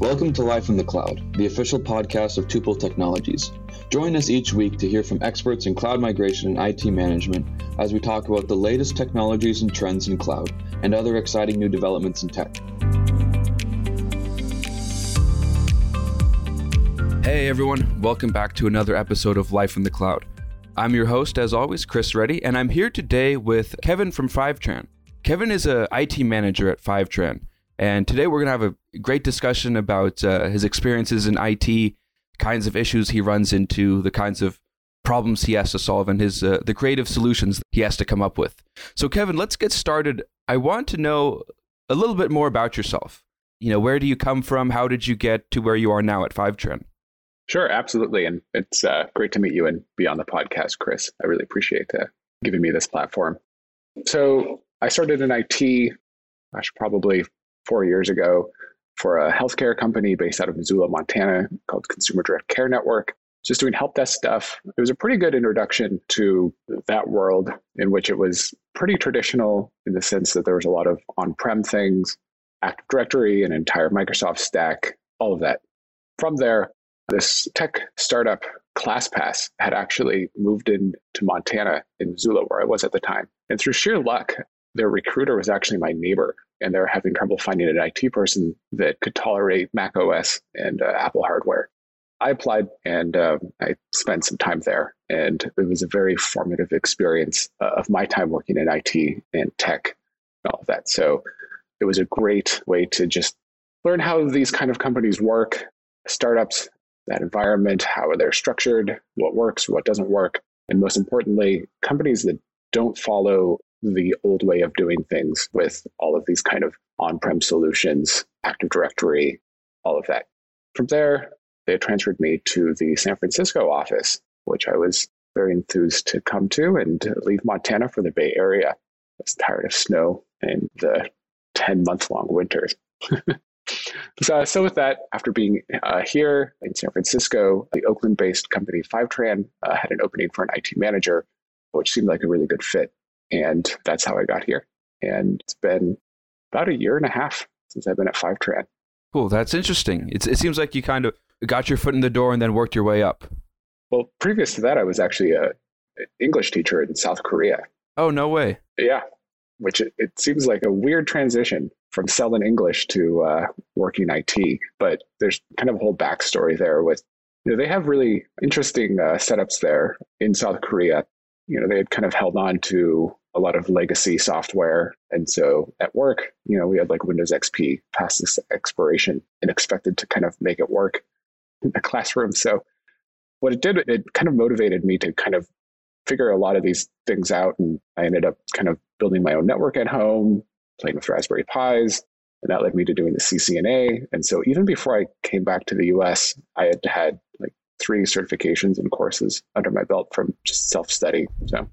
Welcome to Life in the Cloud, the official podcast of Tuple Technologies. Join us each week to hear from experts in cloud migration and IT management as we talk about the latest technologies and trends in cloud and other exciting new developments in tech. Hey everyone, welcome back to another episode of Life in the Cloud. I'm your host, as always, Kris Reddy, and I'm here today with Kevin from Fivetran. Kevin is a IT manager at Fivetran, and today we're going to have a great discussion about uh, his experiences in IT, kinds of issues he runs into, the kinds of problems he has to solve, and his uh, the creative solutions he has to come up with. So, Kevin, let's get started. I want to know a little bit more about yourself. You know, where do you come from? How did you get to where you are now at Fivetran? Sure, absolutely. And it's uh, great to meet you and be on the podcast, Kris. I really appreciate uh, giving me this platform. So I started in IT, gosh, probably four years ago for a healthcare company based out of Missoula, Montana called Consumer Direct Care Network. Just doing help desk stuff. It was a pretty good introduction to that world in which it was pretty traditional in the sense that there was a lot of on prem things, Active Directory, an entire Microsoft stack, all of that. From there, this tech startup ClassPass had actually moved into Montana in Missoula, where I was at the time. And through sheer luck, their recruiter was actually my neighbor, and they were having trouble finding an IT person that could tolerate Mac OS and uh, Apple hardware. I applied and um, I spent some time there, and it was a very formative experience uh, of my time working in IT and tech and all of that. So it was a great way to just learn how these kind of companies work, startups, that environment, how they're structured, what works, what doesn't work, and most importantly, companies that don't follow the old way of doing things with all of these kind of on-prem solutions, Active Directory, all of that. From there, they transferred me to the San Francisco office, which I was very enthused to come to and leave Montana for the Bay Area. I was tired of snow and the 10 month long winters. So, so with that, after being uh, here in San Francisco, the Oakland-based company Fivetran uh, had an opening for an IT manager, which seemed like a really good fit, and that's how I got here. And it's been about a year and a half since I've been at Fivetran. Cool, that's interesting. It's, it seems like you kind of got your foot in the door and then worked your way up. Well, previous to that, I was actually a English teacher in South Korea. Oh, no way. Yeah, which it, it seems like a weird transition from selling English to uh, working IT. But there's kind of a whole backstory there with, you know, they have really interesting uh, setups there in South Korea. You know, they had kind of held on to a lot of legacy software. And so at work, you know, we had like Windows XP past this expiration and expected to kind of make it work in the classroom. So what it did, it kind of motivated me to kind of figure a lot of these things out. And I ended up kind of building my own network at home, playing with Raspberry Pis, and that led me to doing the CCNA. And so even before I came back to the US, I had had like three certifications and courses under my belt from just self study. So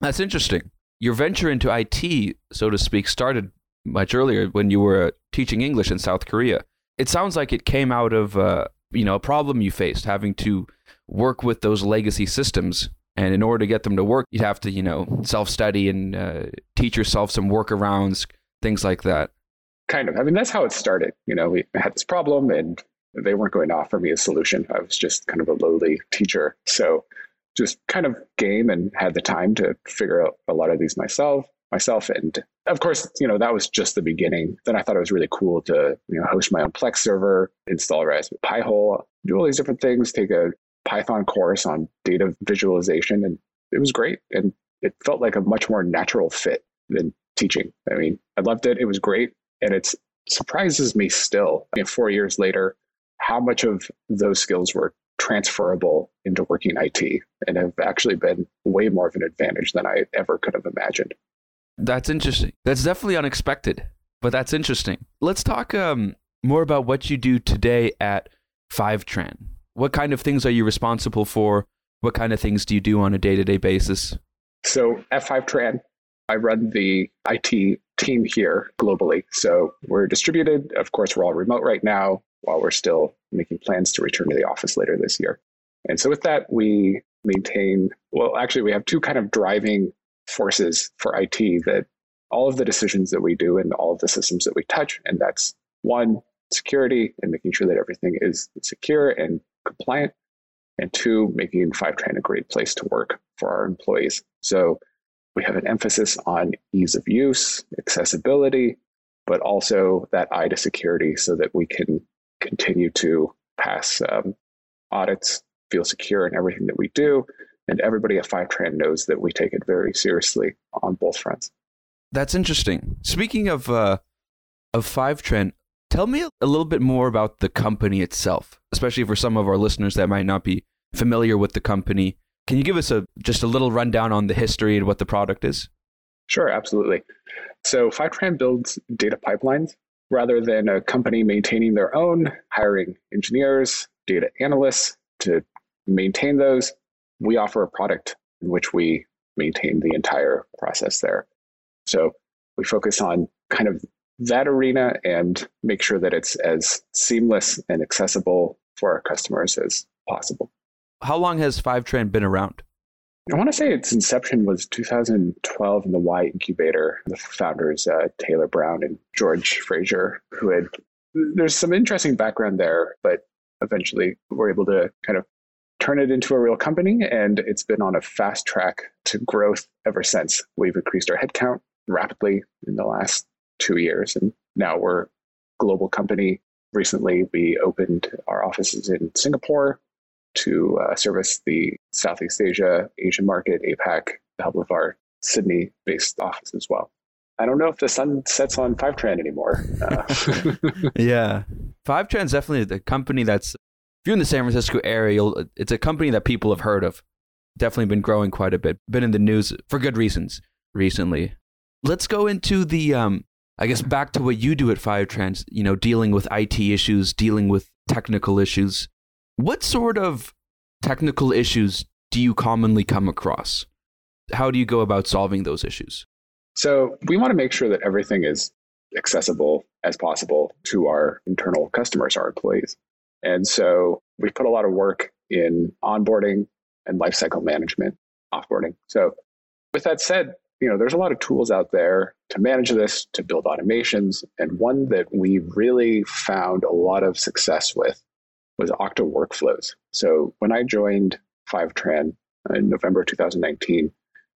that's interesting. Your venture into IT, so to speak, started much earlier when you were teaching English in South Korea. It sounds like it came out of uh, you know a problem you faced having to work with those legacy systems and in order to get them to work, you'd have to, you know, self study and uh, teach yourself some workarounds, things like that. Kind of. I mean, that's how it started. You know, we had this problem and they weren't going to offer me a solution. I was just kind of a lowly teacher. So just kind of game and had the time to figure out a lot of these myself myself and of course you know that was just the beginning then i thought it was really cool to you know host my own plex server install raspberry pi hole do all these different things take a Python course on data visualization, and it was great. And it felt like a much more natural fit than teaching. I mean, I loved it. It was great. And it surprises me still, I mean, four years later, how much of those skills were transferable into working IT and have actually been way more of an advantage than I ever could have imagined. That's interesting. That's definitely unexpected, but that's interesting. Let's talk um, more about what you do today at Fivetran. What kind of things are you responsible for? What kind of things do you do on a day to day basis? So at Fivetran, I run the IT team here globally. So we're distributed. Of course, we're all remote right now while we're still making plans to return to the office later this year. And so with that, we maintain, well, actually, we have two kind of driving forces for IT that all of the decisions that we do and all of the systems that we touch. And that's one, security and making sure that everything is secure and compliant. And two, making Fivetran a great place to work for our employees. So we have an emphasis on ease of use, accessibility, but also that eye to security so that we can continue to pass um, audits, feel secure in everything that we do. And everybody at Fivetran knows that we take it very seriously on both fronts. That's interesting. Speaking of uh, of Fivetran, tell me a little bit more about the company itself, especially for some of our listeners that might not be familiar with the company. Can you give us a just a little rundown on the history and what the product is? Sure, absolutely. So Fivetran builds data pipelines rather than a company maintaining their own, hiring engineers, data analysts to maintain those. We offer a product in which we maintain the entire process there. So we focus on kind of that arena and make sure that it's as seamless and accessible for our customers as possible. How long has Fivetran been around? I want to say its inception was 2012 in the Y Combinator. The founders, uh, Taylor Brown and George Fraser, who had, there's some interesting background there, but eventually were able to kind of turn it into a real company. And it's been on a fast track to growth ever since. We've increased our headcount rapidly in the last two years. And now we're a global company. Recently, we opened our offices in Singapore to uh, service the Southeast Asia, Asian market, APAC, the help of our Sydney based office as well. I don't know if the sun sets on Fivetran anymore. Uh, yeah. Fivetran is definitely the company that's, if you're in the San Francisco area, it's a company that people have heard of. Definitely been growing quite a bit, been in the news for good reasons recently. Let's go into the, um, I guess, back to what you do at Fivetran, you know, dealing with IT issues, dealing with technical issues. What sort of technical issues do you commonly come across? How do you go about solving those issues? So, we want to make sure that everything is accessible as possible to our internal customers, our employees. And so, we put a lot of work in onboarding and lifecycle management, offboarding. So, with that said, you know, there's a lot of tools out there to manage this, to build automations. And one that we really found a lot of success with was Okta Workflows. So when I joined Fivetran in November 2019,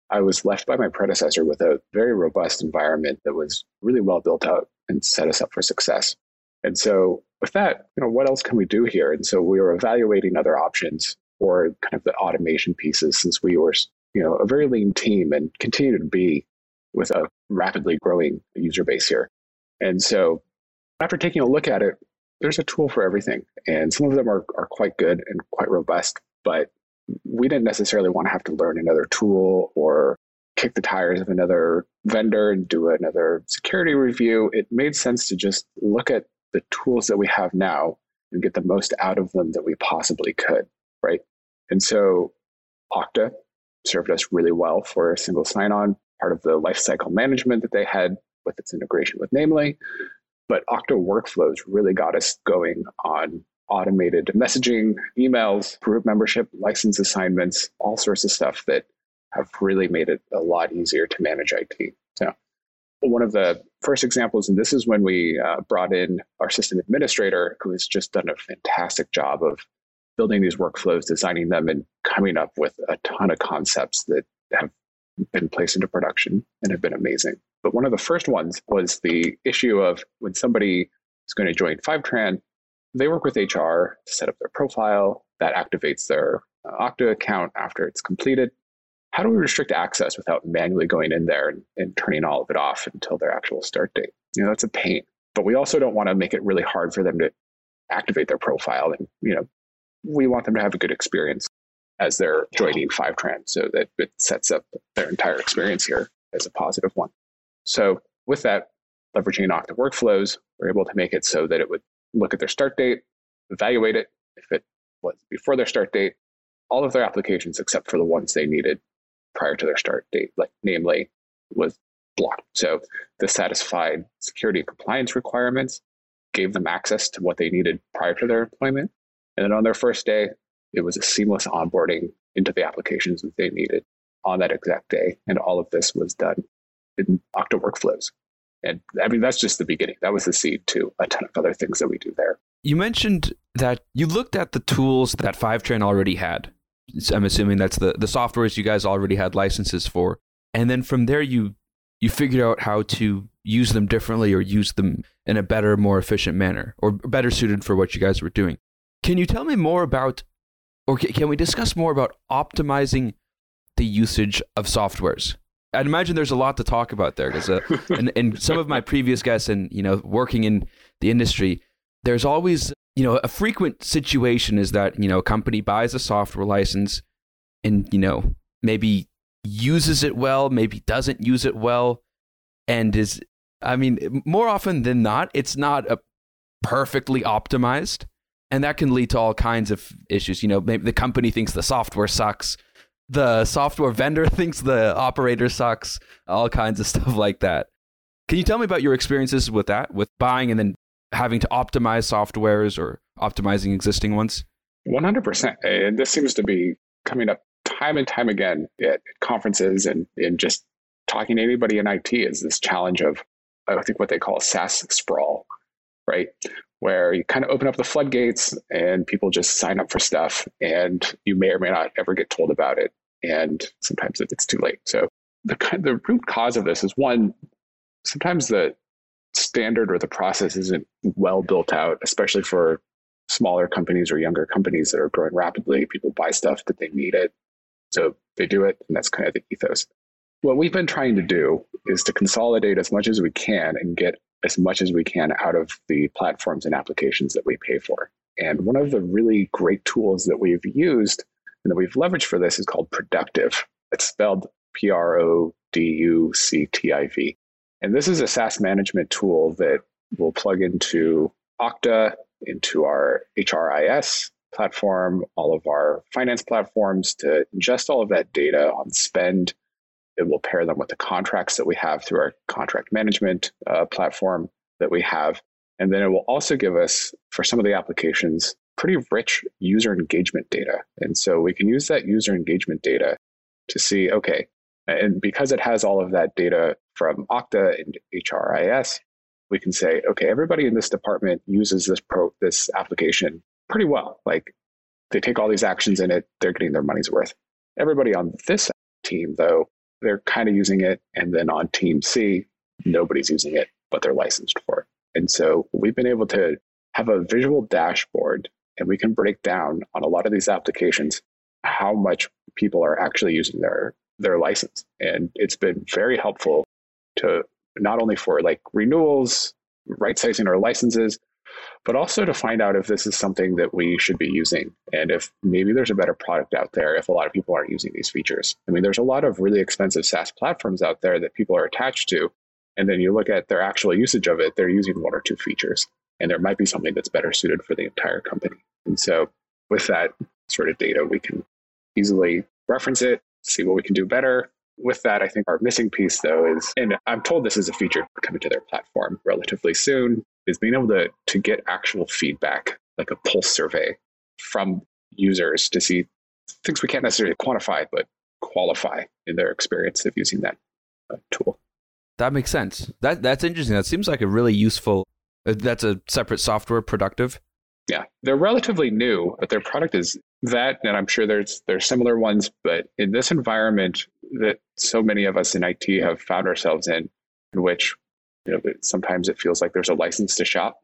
I was left by my predecessor with a very robust environment that was really well built out and set us up for success. And so with that, you know, what else can we do here? And so we were evaluating other options or kind of the automation pieces since we were, you know, a very lean team and continue to be with a rapidly growing user base here. And so after taking a look at it, there's a tool for everything. And some of them are, are quite good and quite robust, but we didn't necessarily want to have to learn another tool or kick the tires of another vendor and do another security review. It made sense to just look at the tools that we have now and get the most out of them that we possibly could, right? And so Okta served us really well for a single sign-on, part of the lifecycle management that they had with its integration with Namely. But Okta workflows really got us going on automated messaging, emails, group membership, license assignments, all sorts of stuff that have really made it a lot easier to manage IT. So, one of the first examples, and this is when we uh, brought in our system administrator, who has just done a fantastic job of building these workflows, designing them, and coming up with a ton of concepts that have been placed into production and have been amazing. But one of the first ones was the issue of when somebody is going to join Fivetran, they work with HR to set up their profile. That activates their uh, Okta account after it's completed. How do we restrict access without manually going in there and, and turning all of it off until their actual start date? You know, that's a pain. But we also don't want to make it really hard for them to activate their profile. And, you know, we want them to have a good experience as they're joining Fivetran so that it sets up their entire experience here as a positive one. So with that, leveraging an Okta workflows, we're able to make it so that it would look at their start date, evaluate it if it was before their start date, all of their applications except for the ones they needed prior to their start date, like Namely was blocked. So this satisfied security compliance requirements, gave them access to what they needed prior to their employment. And then on their first day, it was a seamless onboarding into the applications that they needed on that exact day. And all of this was done in Okta workflows. And I mean, that's just the beginning. That was the seed to a ton of other things that we do there. You mentioned that you looked at the tools that Fivetran already had. I'm assuming that's the, the softwares you guys already had licenses for. And then from there, you you figured out how to use them differently or use them in a better, more efficient manner or better suited for what you guys were doing. Can you tell me more about, or can we discuss more about optimizing the usage of softwares? I'd imagine there's a lot to talk about there because, uh, and, and some of my previous guests and you know working in the industry, there's always you know a frequent situation is that you know a company buys a software license and you know maybe uses it well, maybe doesn't use it well, and is I mean more often than not, it's not a perfectly optimized, and that can lead to all kinds of issues. You know, maybe the company thinks the software sucks the software vendor thinks the operator sucks, all kinds of stuff like that. Can you tell me about your experiences with that, with buying and then having to optimize softwares or optimizing existing ones? 100%. And this seems to be coming up time and time again at conferences and, and just talking to anybody in IT is this challenge of, I think, what they call SaaS sprawl, right? Where you kind of open up the floodgates and people just sign up for stuff and you may or may not ever get told about it. And sometimes it's too late. So the, the root cause of this is one, sometimes the standard or the process isn't well built out, especially for smaller companies or younger companies that are growing rapidly. People buy stuff that they need it. So they do it, and that's kind of the ethos. What we've been trying to do is to consolidate as much as we can and get as much as we can out of the platforms and applications that we pay for. And one of the really great tools that we've used and that we've leveraged for this is called Productiv. It's spelled P R O D U C T I V. And this is a SaaS management tool that will plug into Okta, into our HRIS platform, all of our finance platforms to ingest all of that data on spend it will pair them with the contracts that we have through our contract management uh, platform that we have. And then it will also give us, for some of the applications, pretty rich user engagement data. And so we can use that user engagement data to see, okay, and because it has all of that data from Okta and HRIS, we can say, okay, everybody in this department uses this pro this application pretty well. Like they take all these actions in it, they're getting their money's worth. Everybody on this team, though, they're kind of using it. And then on Team C, nobody's using it, but they're licensed for it. And so we've been able to have a visual dashboard and we can break down on a lot of these applications how much people are actually using their their license. And it's been very helpful to not only for like renewals, right sizing our licenses, but also to find out if this is something that we should be using and if maybe there's a better product out there if a lot of people aren't using these features. I mean, there's a lot of really expensive SaaS platforms out there that people are attached to. And then you look at their actual usage of it, they're using one or two features. And there might be something that's better suited for the entire company. And so with that sort of data, we can easily reference it, see what we can do better. With that, I think our missing piece, though, is, and I'm told this is a feature coming to their platform relatively soon, is being able to, to get actual feedback, like a pulse survey from users to see things we can't necessarily quantify, but qualify in their experience of using that uh, tool. That makes sense. That that's interesting. That seems like a really useful. Uh, that's a separate software, Productiv. Yeah, they're relatively new, but their product is that, and I'm sure there's there's similar ones. But in this environment that so many of us in IT have found ourselves in, in which you know, sometimes it feels like there's a license to shop.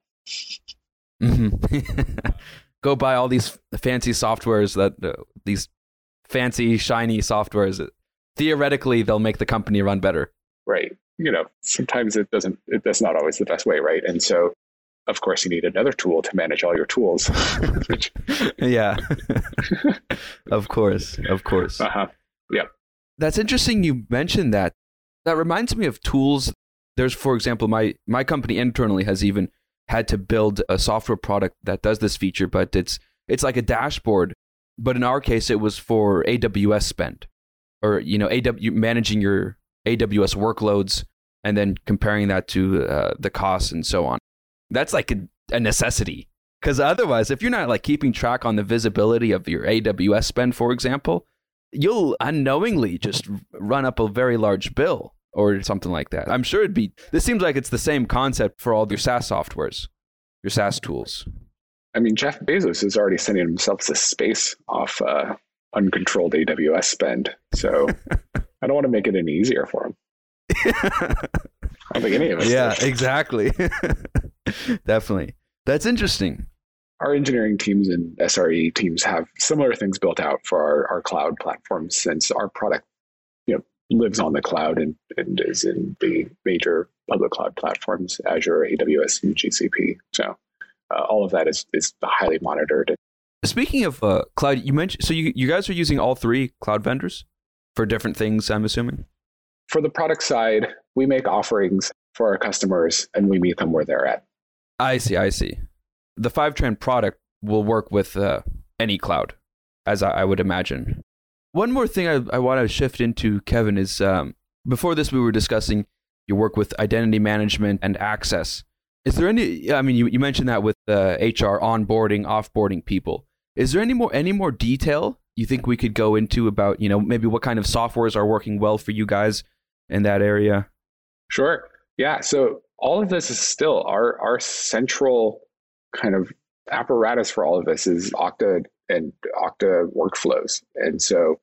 Mm-hmm. Go buy all these fancy softwares that uh, these fancy shiny softwares. Theoretically, they'll make the company run better. Right. You know, sometimes it doesn't. It, that's not always the best way, right? And so, of course, you need another tool to manage all your tools. yeah. of course. Of course. Uh-huh. Yeah. That's interesting. You mentioned that. That reminds me of tools there's, for example, my my company internally has even had to build a software product that does this feature, but it's it's like a dashboard. But in our case, it was for AWS spend, or you know, AW managing your AWS workloads and then comparing that to uh, the costs and so on. That's like a, a necessity because otherwise, if you're not like keeping track on the visibility of your AWS spend, for example, you'll unknowingly just run up a very large bill or something like that. I'm sure it'd be. This seems like it's the same concept for all your SaaS softwares, your SaaS tools. I mean, Jeff Bezos is already sending himself to space off uh, uncontrolled AWS spend. So I don't want to make it any easier for him. I don't think any of us. Yeah, exactly. Definitely. That's interesting. Our engineering teams and SRE teams have similar things built out for our, our cloud platforms since our product, lives on the cloud and, and is in the major public cloud platforms, Azure, AWS, and GCP. So uh, all of that is, is highly monitored. Speaking of uh, cloud, you mentioned so you, you guys are using all three cloud vendors for different things, I'm assuming? For the product side, we make offerings for our customers and we meet them where they're at. I see, I see. The Fivetran product will work with uh, any cloud, as I, I, would imagine. One more thing I, I want to shift into, Kevin, is um, before this, we were discussing your work with identity management and access. Is there any? I mean, you, you mentioned that with uh, HR onboarding, offboarding people. Is there any more any more detail you think we could go into about you know maybe what kind of softwares are working well for you guys in that area? Sure. Yeah. So all of this is still our our central kind of apparatus for all of this is Okta and Okta workflows, and so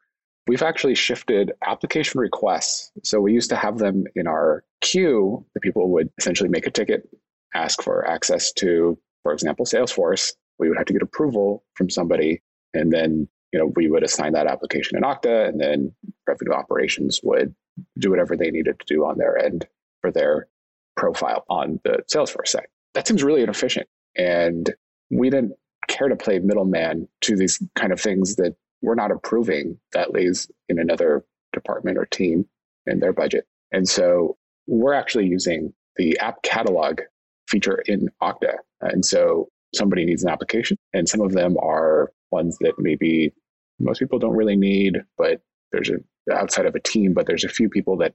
we've actually shifted application requests. So we used to have them in our queue. The people would essentially make a ticket ask for access to, for example, Salesforce, we would have to get approval from somebody. And then, you know, we would assign that application in Okta and then revenue operations would do whatever they needed to do on their end for their profile on the Salesforce side. That seems really inefficient. And we didn't care to play middleman to these kind of things that we're not approving that lays in another department or team in their budget. And so we're actually using the app catalog feature in Okta. And so somebody needs an application, and some of them are ones that maybe most people don't really need, but there's a outside of a team, but there's a few people that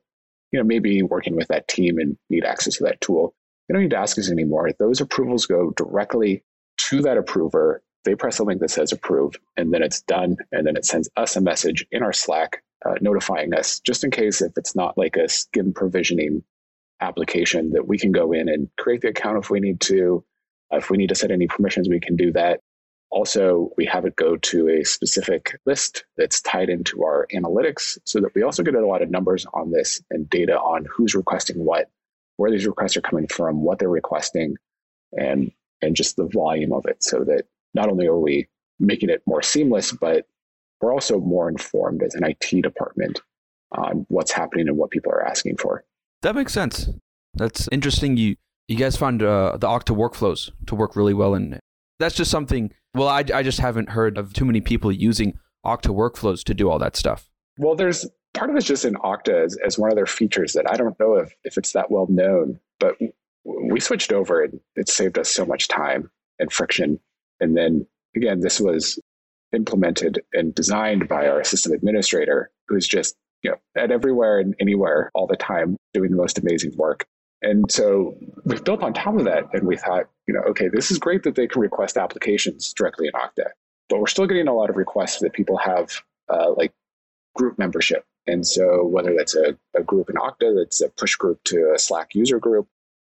you know maybe working with that team and need access to that tool. You don't need to ask us anymore. Those approvals go directly to that approver. They press a link that says approve, and then it's done. And then it sends us a message in our Slack uh, notifying us, just in case if it's not like a SCIM provisioning application that we can go in and create the account if we need to. If we need to set any permissions, we can do that. Also, we have it go to a specific list that's tied into our analytics so that we also get a lot of numbers on this and data on who's requesting what, where these requests are coming from, what they're requesting, and and just the volume of it so that not only are we making it more seamless, but we're also more informed as an IT department on what's happening and what people are asking for. That makes sense. That's interesting. You you guys found uh, the Okta workflows to work really well, and that's just something. Well, I I just haven't heard of too many people using Okta workflows to do all that stuff. Well, there's part of it's just in Okta as, as one of their features that I don't know if if it's that well known, but we switched over and it saved us so much time and friction. And then again, this was implemented and designed by our system administrator, who's just you know, at everywhere and anywhere all the time doing the most amazing work. And so we've built on top of that and we thought, you know, okay, this is great that they can request applications directly in Okta, but we're still getting a lot of requests that people have uh, like group membership. And so whether that's a, a group in Okta that's a push group to a Slack user group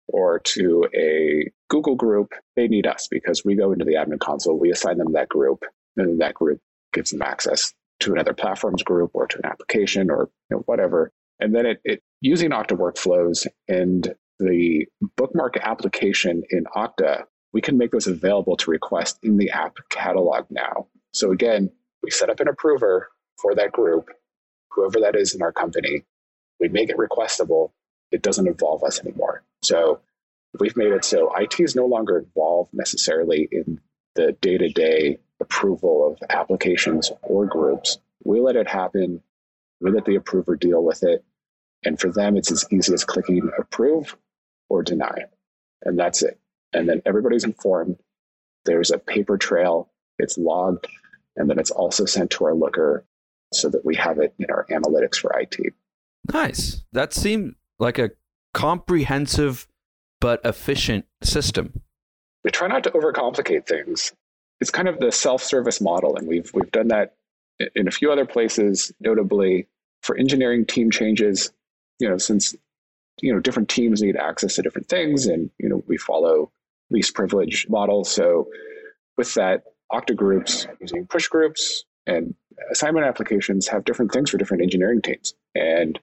or to a Google group, they need us because we go into the admin console, we assign them that group, and that group gives them access to another platforms group or to an application or you know, whatever. And then it, it using Okta workflows and the bookmark application in Okta, we can make those available to request in the app catalog now. So again, we set up an approver for that group, whoever that is in our company. We make it requestable. It doesn't involve us anymore. So we've made it so IT is no longer involved necessarily in the day to day approval of applications or groups. We let it happen. We let the approver deal with it. And for them, it's as easy as clicking approve or deny. And that's it. And then everybody's informed. There's a paper trail, it's logged, and then it's also sent to our looker so that we have it in our analytics for IT. Nice. That seemed like a comprehensive but efficient system. We try not to overcomplicate things it's kind of the self-service model, and we've we've done that in a few other places, notably for engineering team changes. you know, since you know different teams need access to different things, and you know we follow least privilege model. So with that, Okta groups using push groups and assignment applications have different things for different engineering teams. And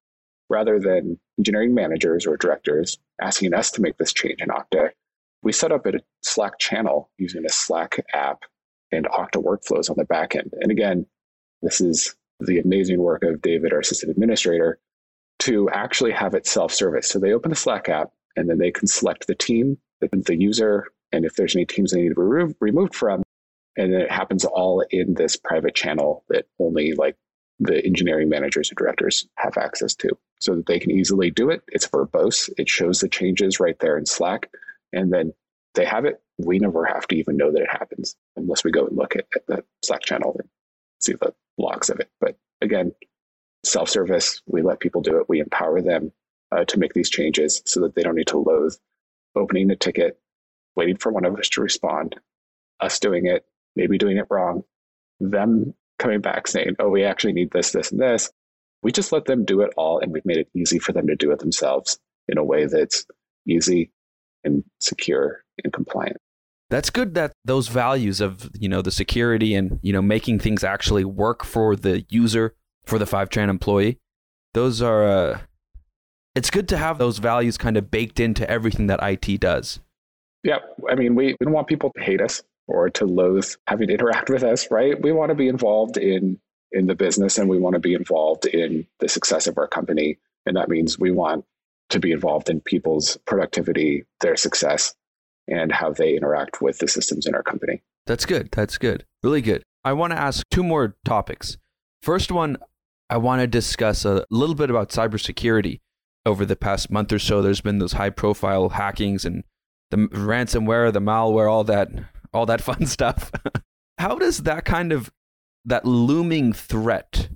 rather than engineering managers or directors asking us to make this change in Okta, we set up a Slack channel using a Slack app and Okta workflows on the back end. And again, this is the amazing work of David, our system administrator, to actually have it self service. So they open the Slack app and then they can select the team, the, user, and if there's any teams they need to be re- removed from. And then it happens all in this private channel that only like the engineering managers and directors have access to so that they can easily do it. It's verbose. It shows the changes right there in Slack. And then they have it. We never have to even know that it happens unless we go and look at, at the Slack channel and see the logs of it. But again, self service, we let people do it. We empower them uh, to make these changes so that they don't need to loathe opening a ticket, waiting for one of us to respond, us doing it, maybe doing it wrong, them coming back saying, oh, we actually need this, this, and this. We just let them do it all and we've made it easy for them to do it themselves in a way that's easy and secure and compliant. That's good that those values of, you know, the security and, you know, making things actually work for the user, for the Fivetran employee. Those are uh, it's good to have those values kind of baked into everything that IT does. Yeah, I mean, we, we don't want people to hate us or to loathe having to interact with us, right? We want to be involved in in the business and we want to be involved in the success of our company. And that means we want to be involved in people's productivity, their success, and how they interact with the systems in our company. That's good. That's good. Really good. I want to ask two more topics. First one, I want to discuss a little bit about cybersecurity. Over the past month or so, there's been those high profile hackings and the ransomware, the malware, all that all that fun stuff. how does that kind of that looming threat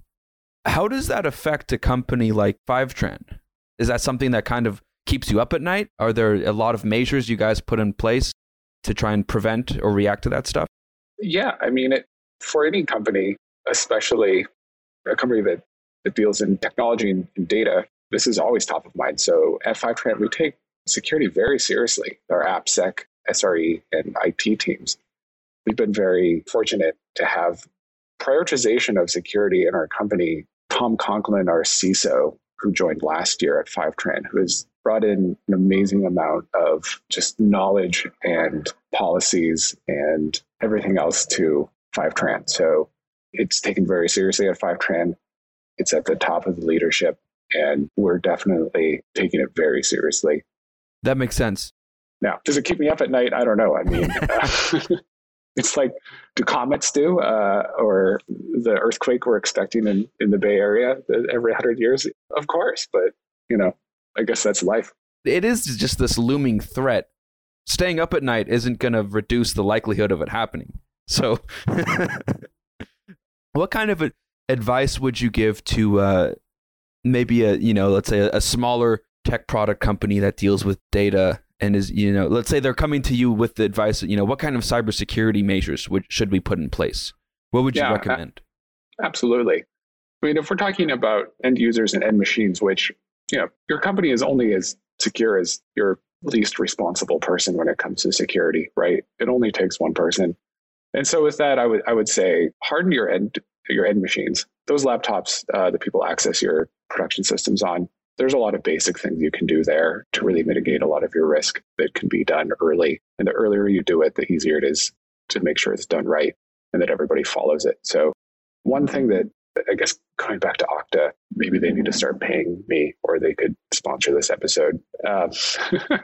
how does that affect a company like Fivetran? Is that something that kind of keeps you up at night? Are there a lot of measures you guys put in place to try and prevent or react to that stuff? Yeah, I mean, it, for any company, especially a company that, that deals in technology and, and data, this is always top of mind. So at Fivetran, we take security very seriously. Our AppSec SRE and IT teams. We've been very fortunate to have prioritization of security in our company. Tom Conklin, our CISO, who joined last year at Fivetran, who has brought in an amazing amount of just knowledge and policies and everything else to Fivetran. So it's taken very seriously at Fivetran. It's at the top of the leadership, and we're definitely taking it very seriously. That makes sense. Now, does it keep me up at night? I don't know. I mean, it's like, do comets do, uh, or the earthquake we're expecting in, in the Bay Area every 100 years? Of course, but, you know, I guess that's life. It is just this looming threat. Staying up at night isn't going to reduce the likelihood of it happening. So, what kind of advice would you give to uh, maybe a, you know, let's say a, a smaller tech product company that deals with data and is you know let's say they're coming to you with the advice you know what kind of cybersecurity measures would, should we put in place? What would you yeah, recommend? Absolutely. I mean if we're talking about end users and end machines which you know your company is only as secure as your least responsible person when it comes to security right? It only takes one person. And so with that i would i would say harden your end your end machines. Those laptops uh, that people access your production systems on there's a lot of basic things you can do there to really mitigate a lot of your risk that can be done early. And the earlier you do it, the easier it is to make sure it's done right and that everybody follows it. So, one thing that I guess going back to Okta, maybe they need to start paying me or they could sponsor this episode. Um,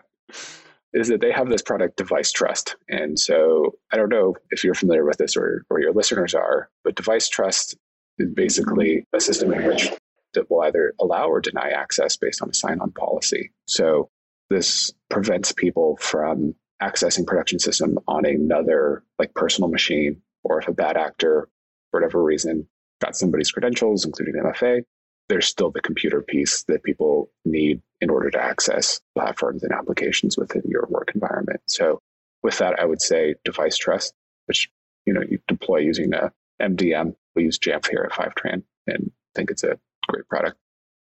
is that they have this product device trust. And so I don't know if you're familiar with this or, or your listeners are, but device trust is basically a system in which that will either allow or deny access based on a sign on policy. So this prevents people from accessing production system on another like personal machine, or if a bad actor, for whatever reason, got somebody's credentials, including MFA, there's still the computer piece that people need in order to access platforms and applications within your work environment. So with that, I would say device trust, which you know you deploy using a MDM. We use Jamf here at Fivetran and think it's a great product.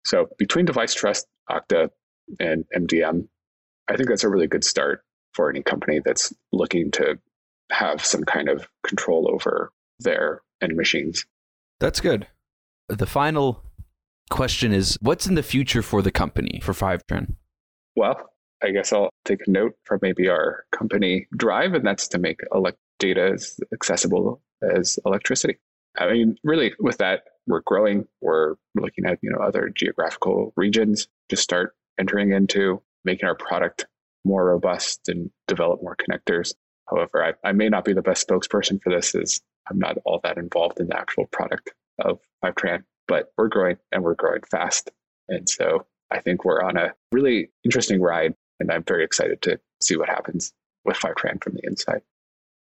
So between device trust, Okta and MDM. I think that's a really good start for any company that's looking to have some kind of control over their end machines. That's good. The final question is what's in the future for the company for Fivetran? Well, I guess I'll take a note from maybe our company drive, and that's to make elect- data as accessible as electricity. I mean, really, with that, we're growing. We're looking at you know other geographical regions to start entering into, making our product more robust and develop more connectors. However, I, I may not be the best spokesperson for this, as I'm not all that involved in the actual product of Fivetran, but we're growing and we're growing fast. And so I think we're on a really interesting ride, and I'm very excited to see what happens with Fivetran from the inside.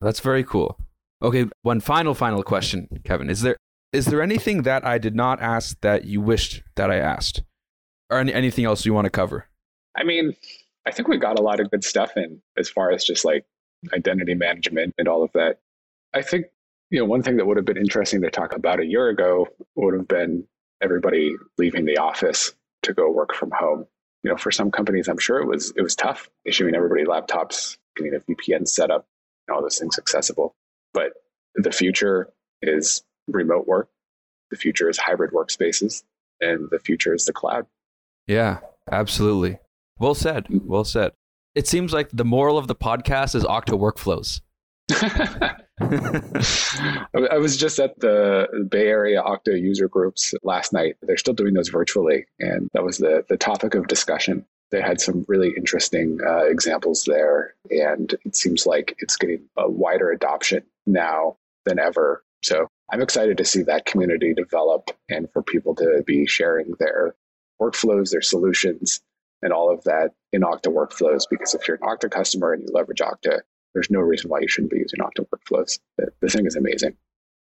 That's very cool. Okay, one final final question, Kevin. Is there is there anything that I did not ask that you wished that I asked? Or any, anything else you want to cover? I mean, I think we got a lot of good stuff in as far as just like identity management and all of that. I think, you know, one thing that would have been interesting to talk about a year ago would have been everybody leaving the office to go work from home. You know, for some companies, I'm sure it was it was tough issuing everybody laptops, getting a VPN set up, and all those things accessible. But the future is remote work. The future is hybrid workspaces, and the future is the cloud. Yeah, absolutely. Well said. Well said. It seems like the moral of the podcast is Okta workflows. I was just at the Bay Area Okta user groups last night. They're still doing those virtually, and that was the the topic of discussion. They had some really interesting uh, examples there, and it seems like it's getting a wider adoption now than ever. So I'm excited to see that community develop and for people to be sharing their workflows, their solutions, and all of that in Okta workflows. Because if you're an Okta customer and you leverage Okta, there's no reason why you shouldn't be using Okta workflows. The, the thing is amazing.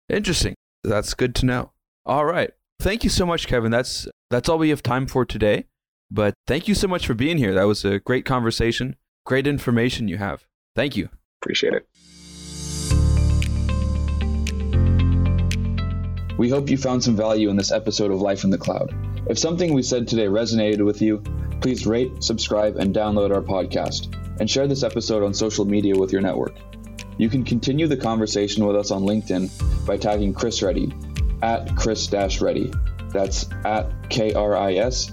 Interesting. That's good to know. All right. Thank you so much, Kevin. That's that's all we have time for today. But thank you so much for being here. That was a great conversation. Great information you have. Thank you. Appreciate it. We hope you found some value in this episode of Life in the Cloud. If something we said today resonated with you, please rate, subscribe, and download our podcast, and share this episode on social media with your network. You can continue the conversation with us on LinkedIn by tagging Kris Reddy at Kris Reddy. That's at K R I S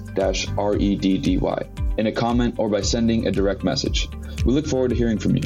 R E D D Y in a comment or by sending a direct message. We look forward to hearing from you.